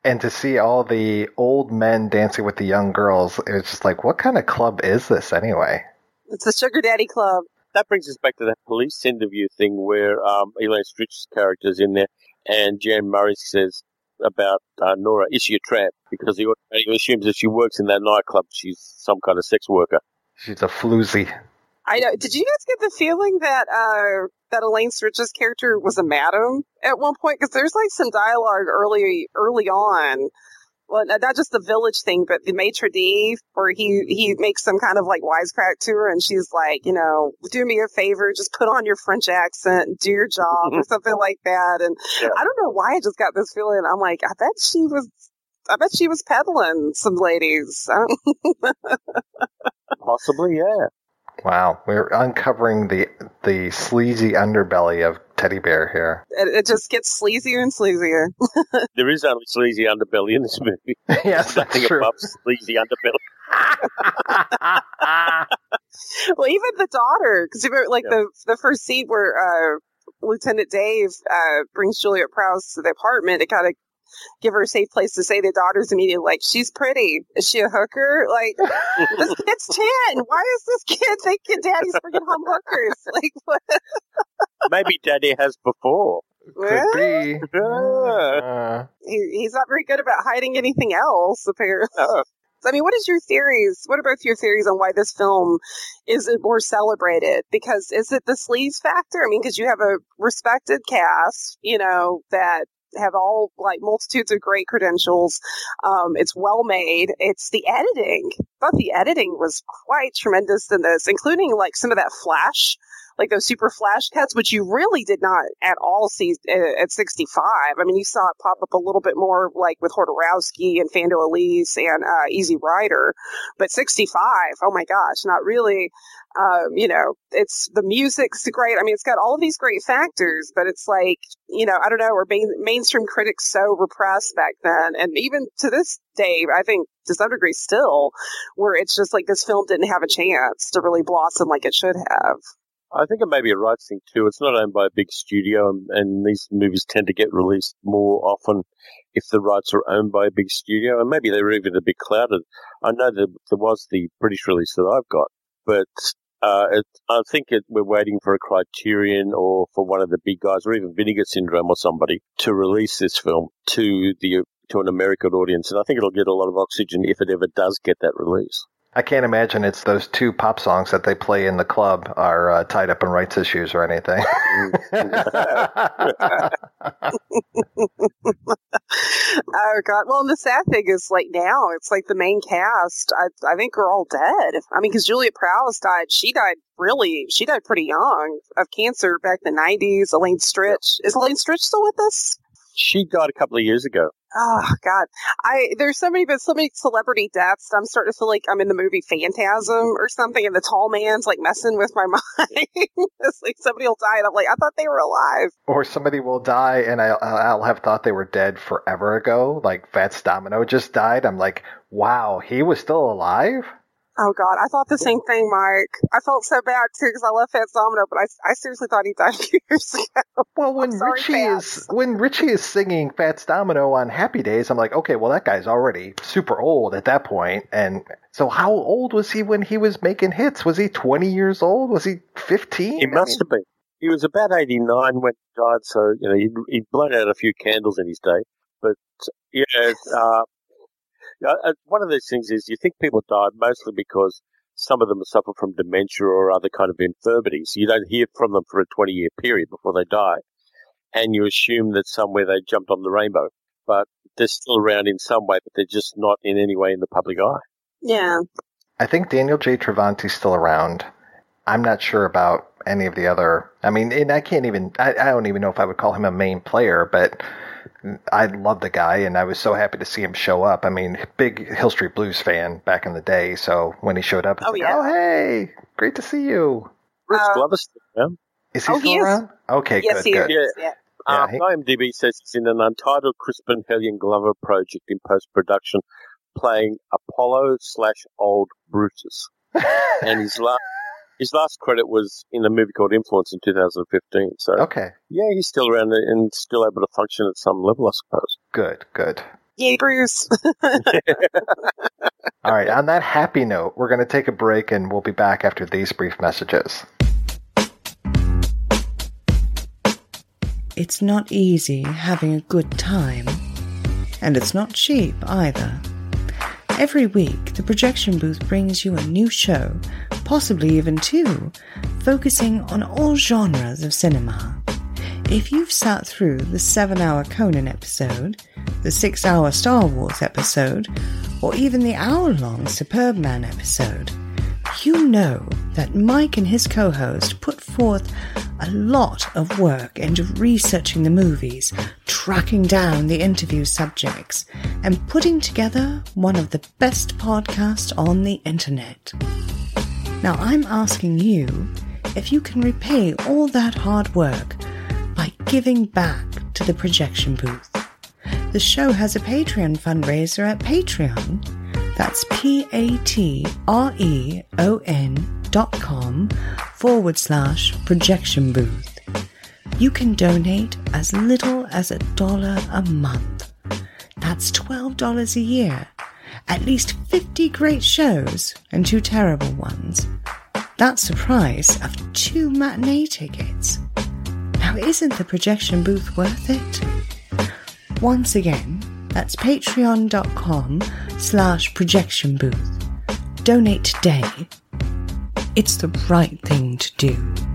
And to see all the old men dancing with the young girls, it's just like, what kind of club is this anyway? It's the Sugar Daddy Club. That brings us back to that police interview thing where um, Elaine Stritch's character is in there, and Jan Murray says about uh, Nora, is she a tramp? Because he automatically assumes that she works in that nightclub, she's some kind of sex worker. She's a floozy. I know. Did you guys get the feeling that uh that Elaine Stritch's character was a madam at one point? Because there's like some dialogue early early on. Well, not just the village thing, but the maitre d, where he he makes some kind of like wisecrack to her, and she's like, you know, do me a favor, just put on your French accent, do your job, or something like that. And Yeah. I don't know why I just got this feeling. I'm like, I bet she was, I bet she was peddling some ladies. Possibly, yeah. Wow, we're uncovering the the sleazy underbelly of Teddy Bear here. it, it just gets sleazier and sleazier. There is only sleazy underbelly in this movie. yes, that's Nothing true. above sleazy underbelly. well, even the daughter, because like Yeah. the the first scene where uh, Lieutenant Dave uh, brings Juliet Prowse to the apartment it kind of give her a safe place to say the daughter's immediately like, she's pretty. Is she a hooker? Like, this kid's 10. Why is this kid thinking daddy's bringing home hookers? Like, what? Maybe Daddy has before. Could be. Yeah. Uh, He, he's not very good about hiding anything else, apparently. I mean, what is your theories? What are both your theories on why this film isn't more celebrated? Because is it the sleaze factor? I mean, because you have a respected cast, you know, that have all like multitudes of great credentials. Um, it's well made. It's the editing. I thought the editing was quite tremendous in this, including like some of that flash like those super flash cuts, which you really did not at all see uh, at 65. I mean, you saw it pop up a little bit more like with Jodorowsky and Fando y Lis and uh, Easy Rider, but 65, oh my gosh, not really. Um, you know, it's the music's great. I mean, it's got all of these great factors, but it's like, you know, I don't know, were main, mainstream critics so repressed back then, and even to this day, I think to some degree still, where it's just like this film didn't have a chance to really blossom like it should have. I think it may be a rights thing too. It's not owned by a big studio, and, and these movies tend to get released more often if the rights are owned by a big studio, and maybe they're even a bit clouded. I know that there was the British release that I've got, but uh, it, I think it, we're waiting for a Criterion or for one of the big guys, or even Vinegar Syndrome or somebody, to release this film to the to an American audience, and I think it'll get a lot of oxygen if it ever does get that release. I can't imagine it's those two pop songs that they play in the club are uh, tied up in rights issues or anything. oh god. Well, and the sad thing is, like now, it's like the main cast. I I think are all dead. I mean, because Juliet Prowse died. She died really. She died pretty young of cancer back in the nineties. Elaine Stritch is Elaine Stritch still with us? She died a couple of years ago. Oh God, I there's so many, but so many celebrity deaths. I'm starting to feel like I'm in the movie Phantasm or something, and the tall man's like messing with my mind. it's like somebody will die, and I'm like, I thought they were alive. Or somebody will die, and I'll, I'll have thought they were dead forever ago. Like Fats Domino just died. I'm like, wow, he was still alive. Oh God, I thought the same thing, Mike. I felt so bad too because I love Fats Domino, but I, I seriously thought he died years ago. Well, when sorry, Richie Fats. is when Richie is singing Fats Domino on Happy Days, I'm like, okay, well that guy's already super old at that point. And so, how old was he when he was making hits? Was he 20 years old? Was he 15? He must have been. He was about 89 when he died, so, you know, he'd, he'd blown out a few candles in his day. But, yeah, yeah, uh, Uh, one of those things is you think people die mostly because some of them suffer from dementia or other kind of infirmities. You don't hear from them for a 20 year period before they die. And you assume that somewhere they jumped on the rainbow. But they're still around in some way, but they're just not in any way in the public eye. Yeah, I think Daniel J. Travanti's still around. I'm not sure about any of the other. I mean, and I can't even. I, I don't even know if I would call him a main player, but I love the guy, and I was so happy to see him show up. I mean, big Hill Street Blues fan back in the day, so when he showed up, Oh, like, yeah. oh hey, great to see you. Rich Uh, Glover's still around. Is he Oh, still he is. around? Okay, yes, good, he good. is. Yeah. Uh, Yeah, he- IMDb says he's in an untitled Crispin Hellion Glover project in post production, playing Apollo slash Old Brutus. and his last his last credit was in a movie called Influence in 2015. So Okay, yeah, he's still around and still able to function at some level, I suppose. good, good. Yay, Bruce. All right, on that happy note, we're going to take a break and we'll be back after these brief messages. It's not easy having a good time. And it's not cheap either. Every week, the projection booth brings you a new show, possibly even two, focusing on all genres of cinema. If you've sat through the seven hour Conan episode, the six hour Star Wars episode, or even the hour long Superb Man episode, you know that Mike and his co host put forth a lot of work into researching the movies, tracking down the interview subjects, and putting together one of the best podcasts on the internet. Now, I'm asking you if you can repay all that hard work by giving back to the projection booth. The show has a Patreon fundraiser at Patreon. That's P A T R E O N dot com forward slash projection booth. You can donate as little as a dollar a month. That's $12 a year. At least 50 great shows and two terrible ones. That's the price of two matinee tickets. Now, isn't the projection booth worth it? Once again, that's patreon.com slash projection booth. Donate today. It's the right thing to do.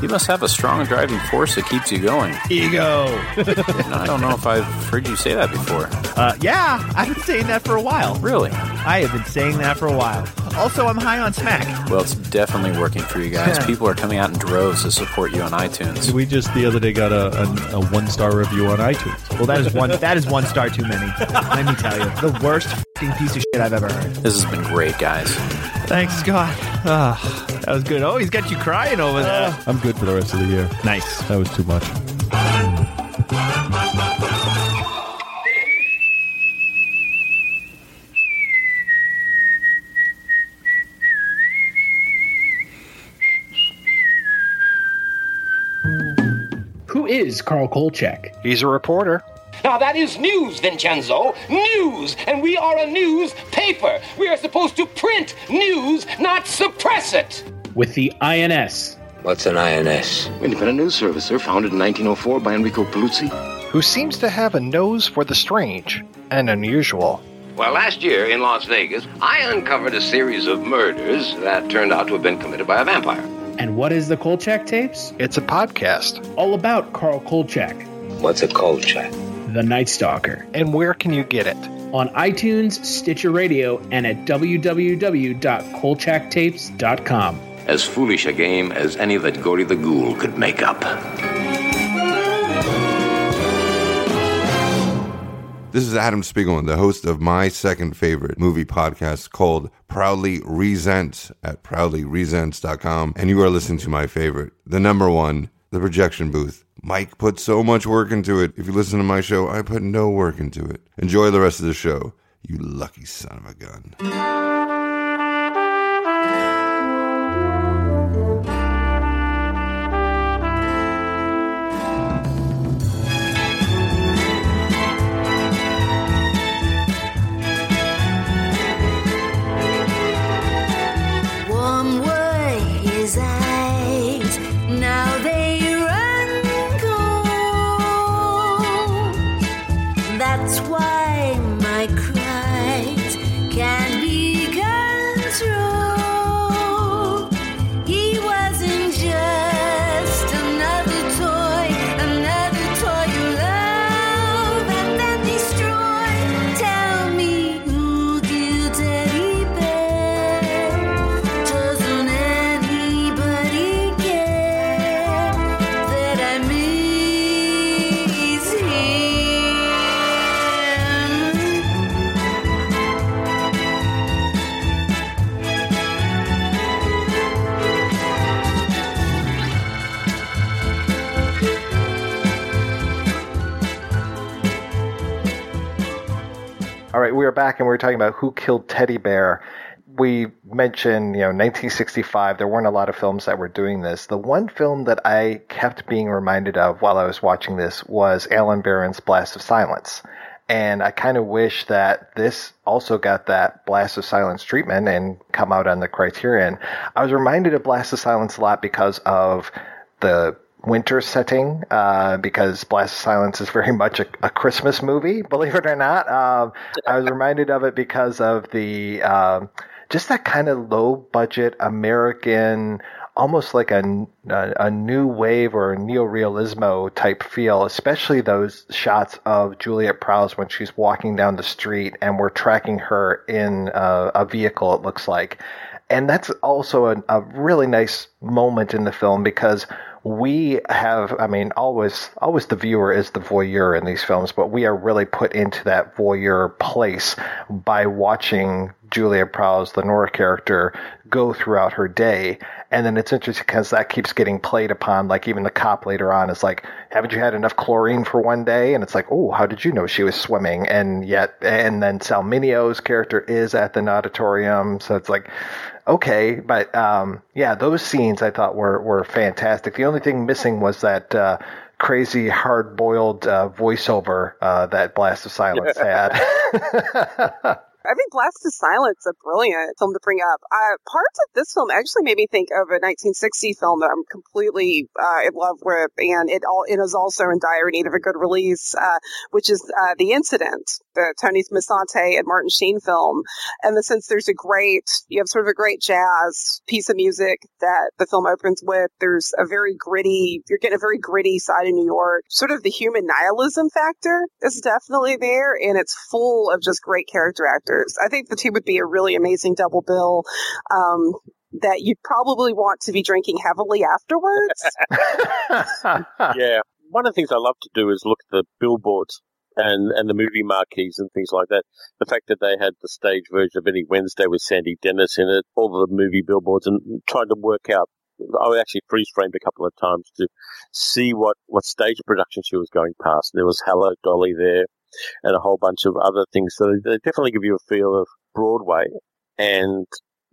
You must have a strong driving force that keeps you going. Ego. And I don't know if I've heard you say that before. Uh, yeah, I've been saying that for a while. Really? I have been saying that for a while. Also, I'm high on smack. Well, it's definitely working for you guys. People are coming out in droves to support you on iTunes. We just the other day got a, a, a one star review on iTunes. Well, that is one. That is one star too many. Let me tell you, the worst fing piece of shit I've ever heard. This has been great, guys. Thanks, Scott. Ah, that was good. Oh, he's got you crying over there. I'm good for the rest of the year. Nice. That was too much. Is Carl Kolchak? He's a reporter. Now that is news, Vincenzo. News! And we are a news paper. We are supposed to print news, not suppress it. With the INS, What's an INS? Independent News Service, sir, founded in 1904 by Enrico Paluzzi. who seems to have a nose for the strange and unusual. Well, last year in Las Vegas, I uncovered a series of murders that turned out to have been committed by a vampire. And what is the Kolchak tapes? It's a podcast. All about Carl Kolchak, What's a Kolchak? the Night Stalker. And where can you get it? On iTunes, Stitcher Radio, and at www.kolchaktapes.com. As foolish a game as any that Gory the Ghoul could make up. This is Adam Spiegelman, the host of my second favorite movie podcast called Proudly Resents at proudlyresents.com. And you are listening to my favorite, the number one, The Projection Booth. Mike put so much work into it. If you listen to my show, I put no work into it. Enjoy the rest of the show, you lucky son of a gun. We were back and we were talking about who killed Teddy Bear. We mentioned, you know, 1965. There weren't a lot of films that were doing this. The one film that I kept being reminded of while I was watching this was Allen Baron's Blast of Silence. And I kind of wish that this also got that Blast of Silence treatment and come out on the Criterion. I was reminded of Blast of Silence a lot because of the winter setting, uh, because Blast of Silence is very much a, a Christmas movie, believe it or not. Um, I was reminded of it because of the um, just that kind of low budget American, almost like a, a, a new wave or neorealismo type feel, especially those shots of Juliet Prowse when she's walking down the street and we're tracking her in a, a vehicle, it looks like. And that's also a, a really nice moment in the film because we have, I mean, always, always the viewer is the voyeur in these films, but we are really put into that voyeur place by watching Juliet Prowse, the Nora character, go throughout her day. And then it's interesting because that keeps getting played upon. Like even the cop later on is like, haven't you had enough chlorine for one day? And it's like, oh, how did you know she was swimming? And yet, and then Sal Mineo's character is at the auditorium So it's like, okay, but um, yeah, those scenes I thought were were fantastic. The only thing missing was that uh, crazy hard boiled uh, voiceover uh, that Blast of Silence had. I think Blast of Silence a brilliant film to bring up. Uh, parts of this film actually made me think of a 1960 film that I'm completely uh, in love with, and it all it is also in dire need of a good release, uh, which is uh, The Incident, the Tony Musante and Martin Sheen film. And the since there's a great, you have sort of a great jazz piece of music that the film opens with. There's a very gritty, you're getting a very gritty side of New York. Sort of the human nihilism factor is definitely there, and it's full of just great character actors. I think the two would be a really amazing double bill. Um, that you'd probably want to be drinking heavily afterwards. yeah. One of the things I love to do is look at the billboards and, and the movie marquees and things like that. The fact that they had the stage version of Any Wednesday with Sandy Dennis in it, all the movie billboards, and trying to work out. I actually freeze framed a couple of times to see what, what stage production she was going past. There was Hello Dolly there and a whole bunch of other things. So they definitely give you a feel of Broadway and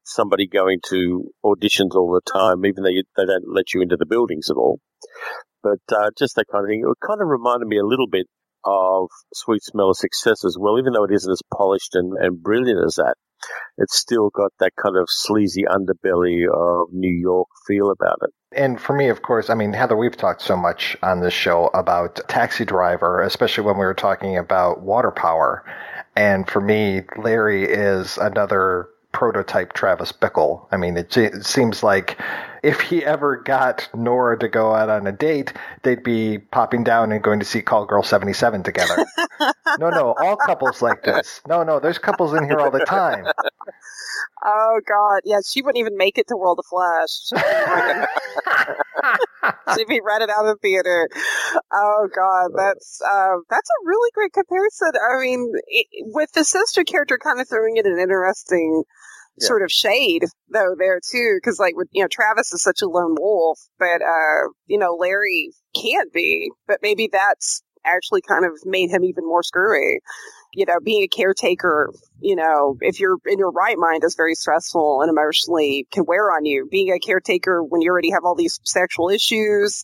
somebody going to auditions all the time, even though you, they don't let you into the buildings at all. But uh, just that kind of thing. It kind of reminded me a little bit of Sweet Smell of Success as well, even though it isn't as polished and, and brilliant as that. It's still got that kind of sleazy underbelly of New York feel about it. And for me, of course, I mean, Heather, we've talked so much on this show about Taxi Driver, especially when we were talking about water power. And for me, Larry is another prototype Travis Bickle. I mean, it, it, seems like if he ever got Nora to go out on a date, they'd be popping down and going to see Call Girl 77 together. no, no, all couples like this. No, no, there's couples in here all the time. Oh God, yeah, she wouldn't even make it to World of Flash. She'd be running out of the theater. Oh God, that's uh, that's a really great comparison. I mean, it, with the sister character kind of throwing in an interesting yeah. sort of shade though there too, because like you know Travis is such a lone wolf, but uh, you know Larry can't be, but maybe that's actually kind of made him even more screwy you know, being a caretaker, you know, if you're in your right mind is very stressful and emotionally can wear on you. Being a caretaker when you already have all these sexual issues,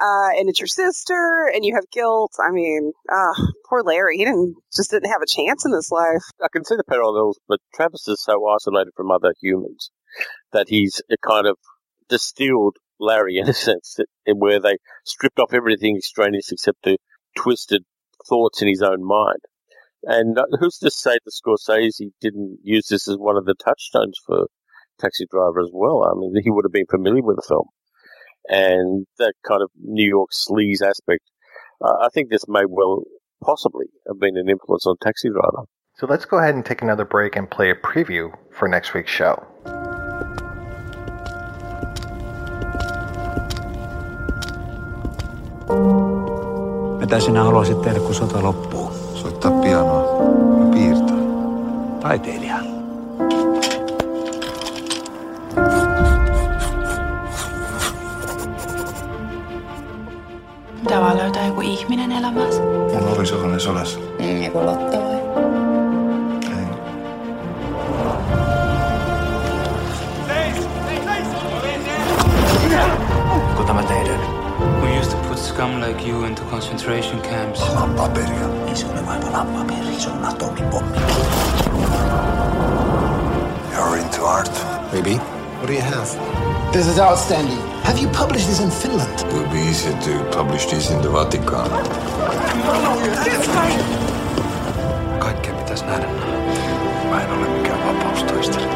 uh, and it's your sister and you have guilt. I mean, uh, poor Larry. He didn't, just didn't have a chance in this life. I can see the parallels, but Travis is so isolated from other humans that he's a kind of distilled Larry in a sense where they stripped off everything extraneous except the twisted thoughts in his own mind. And uh, who's to say that Scorsese didn't use this as one of the touchstones for Taxi Driver as well? I mean, he would have been familiar with the film. And that kind of New York sleaze aspect, uh, I think this may well possibly have been an influence on Taxi Driver. So let's go ahead and take another break and play a preview for next week's show. Mitä sinä haluaisit tehdä, kun sota loppuu? soittaa pianoa ja piirtää. Taiteilija. Mitä vaan löytää joku ihminen elämässä? Mulla oli sellainen soles. Mm, joku Lotta vai? Ei. Kun tämä teidän? We used to put scum like you into concentration camps. Palan paperia. Ei se ole vain palan paperi, se on atomipommi. You're into art. Maybe. What do you have? This is outstanding. Have you published this in Finland? It would be easier to publish this in the Vatican. Kaikkea pitäisi nähdä. Mä en ole mikään vapaustaistelija.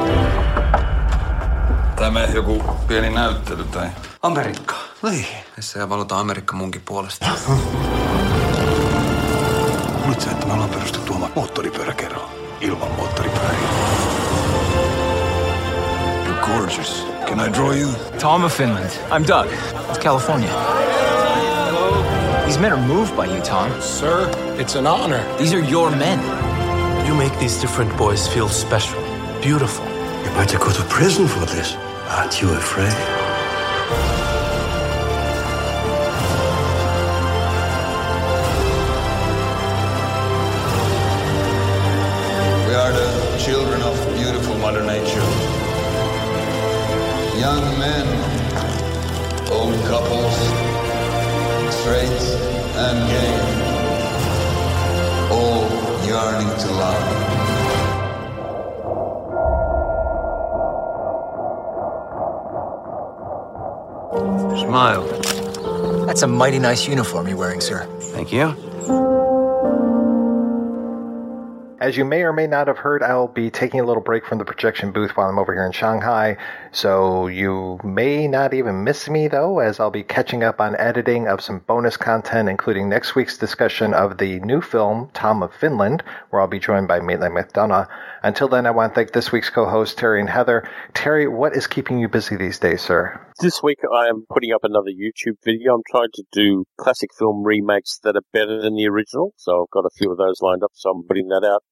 Tämä joku pieni näyttely tai... Amerikka. Niin. Tässä valotaan Amerikka munkin puolesta. Luuletko, että me ollaan perustettu oma moottoripyöräkerho ilman moottoripyöriä? You're gorgeous. Can I draw you? Tom of Finland. I'm Doug. It's California. Hello. These men are moved by you, Tom. Sir, it's an honor. These are your men. You make these different boys feel special, beautiful. You might go to prison for this. Aren't you afraid? Young men, old couples, straight and gay, all yearning to love. Smile. That's a mighty nice uniform you're wearing, sir. Thank you. As you may or may not have heard, I'll be taking a little break from the projection booth while I'm over here in Shanghai. So you may not even miss me though, as I'll be catching up on editing of some bonus content, including next week's discussion of the new film, Tom of Finland, where I'll be joined by Maitland McDonagh. Until then, I want to thank this week's co host, Terry and Heather. Terry, what is keeping you busy these days, sir? This week I am putting up another YouTube video. I'm trying to do classic film remakes that are better than the original. So I've got a few of those lined up, so I'm putting that out.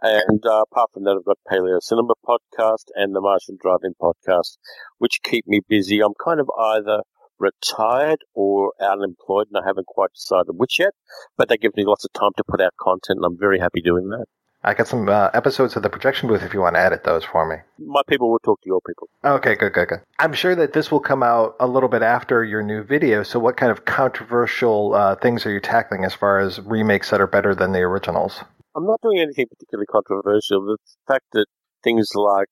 And uh, apart from that, I've got Paleo Cinema podcast and the Martian Drive-In podcast, which keep me busy. I'm kind of either retired or unemployed, and I haven't quite decided which yet. But they give me lots of time to put out content, and I'm very happy doing that. I got some uh, episodes of the projection booth if you want to edit those for me. My people will talk to your people. Okay, good, good, good. I'm sure that this will come out a little bit after your new video. So, what kind of controversial uh, things are you tackling as far as remakes that are better than the originals? I'm not doing anything particularly controversial. The fact that things like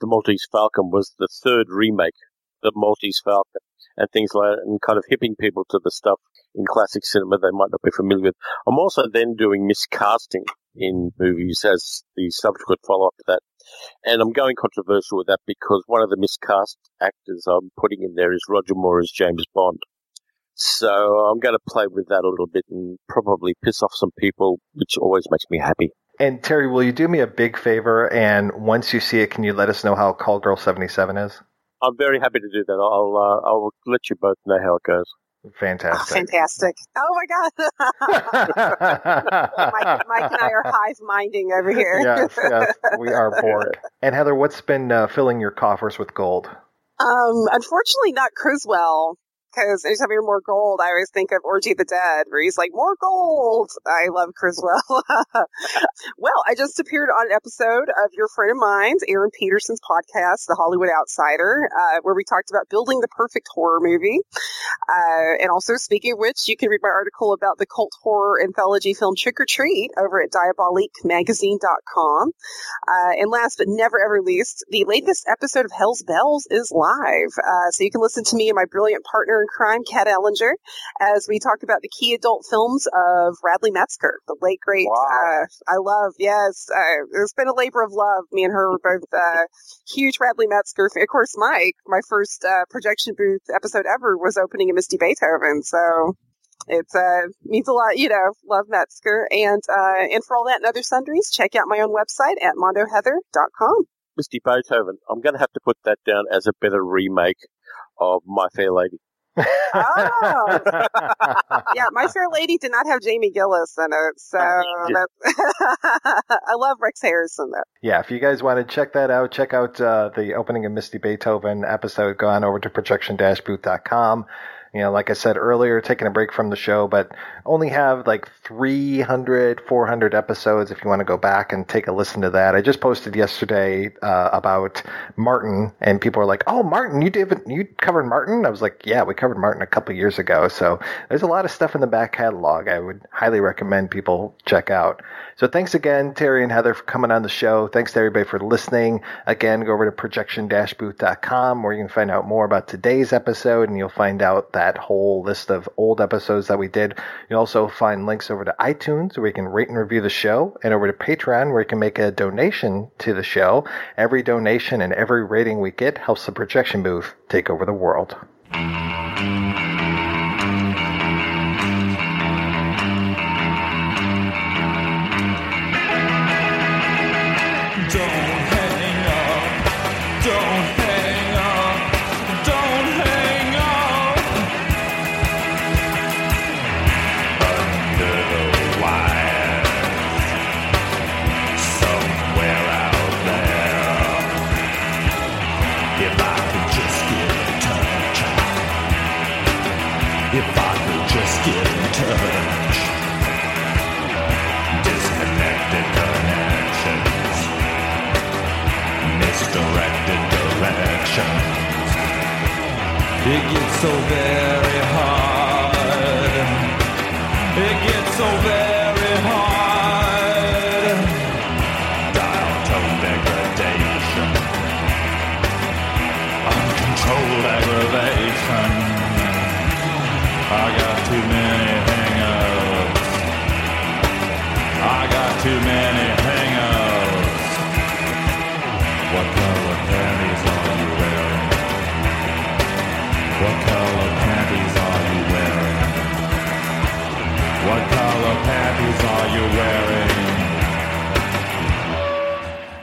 the Maltese Falcon was the third remake, the Maltese Falcon, and things like that, and kind of hipping people to the stuff in classic cinema they might not be familiar with. I'm also then doing miscasting in movies as the subsequent follow up to that. And I'm going controversial with that because one of the miscast actors I'm putting in there is Roger Moore as James Bond. So I'm going to play with that a little bit and probably piss off some people, which always makes me happy. And Terry, will you do me a big favor? And once you see it, can you let us know how Call Girl 77 is? I'm very happy to do that. I'll uh, I'll let you both know how it goes. Fantastic. Oh, fantastic. Oh my God. Mike, Mike and I are hive minding over here. yes, yes, we are bored. And Heather, what's been uh, filling your coffers with gold? Um, unfortunately, not Criswell. Because anytime I hear more gold, I always think of Orgy the Dead, where he's like, more gold. I love Criswell. well, I just appeared on an episode of your friend of mine's, Aaron Peterson's podcast, The Hollywood Outsider, uh, where we talked about building the perfect horror movie. Uh, and also, speaking of which, you can read my article about the cult horror anthology film Trick or Treat over at diaboliquemagazine.com. Uh, and last but never ever least, the latest episode of Hell's Bells is live. Uh, so you can listen to me and my brilliant partner in crime, Kat Ellinger, as we talk about the key adult films of Radley Metzger, the late great. Uh, I love, yes, uh, it's been a labor of love. Me and her were both uh, huge Radley Metzger. Of course, Mike, my first uh, projection booth episode ever was opening in Misty Beethoven. So it's uh means a lot, you know, love Metzger. And uh and for all that and other sundries, check out my own website at mondoheather.com. Misty Beethoven, I'm going to have to put that down as a better remake of My Fair Lady. Oh, yeah, My Fair Lady did not have Jamie Gillis in it, so that's I love Rex Harrison though. Yeah, if you guys want to check that out, check out uh, the opening of Misty Beethoven episode. Go on over to projection-booth.com. You know, like I said earlier, taking a break from the show, but only have like 300, 400 episodes if you want to go back and take a listen to that. I just posted yesterday uh, about Martin, and people are like, "Oh, Martin, you did you covered Martin?" I was like, "Yeah, we covered Martin a couple years ago." So there's a lot of stuff in the back catalog. I would highly recommend people check out. So thanks again, Terry and Heather, for coming on the show. Thanks to everybody for listening. Again, go over to projection-booth.com where you can find out more about today's episode, and you'll find out that whole list of old episodes that we did. You'll also find links over to iTunes where you can rate and review the show, and over to Patreon where you can make a donation to the show. Every donation and every rating we get helps the projection booth take over the world. So very are wearing?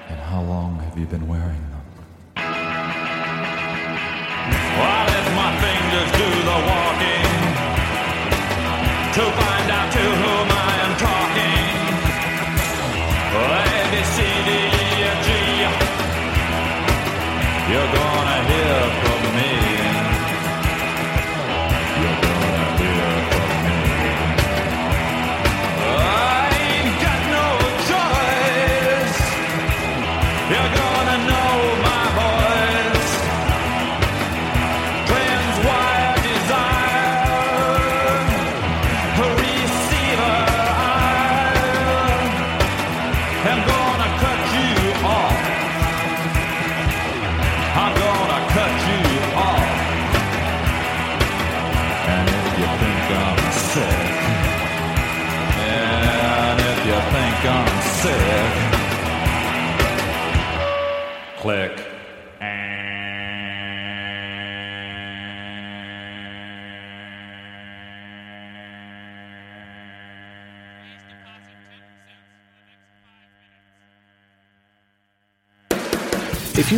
And how long have you been wearing them? I let my fingers do the walking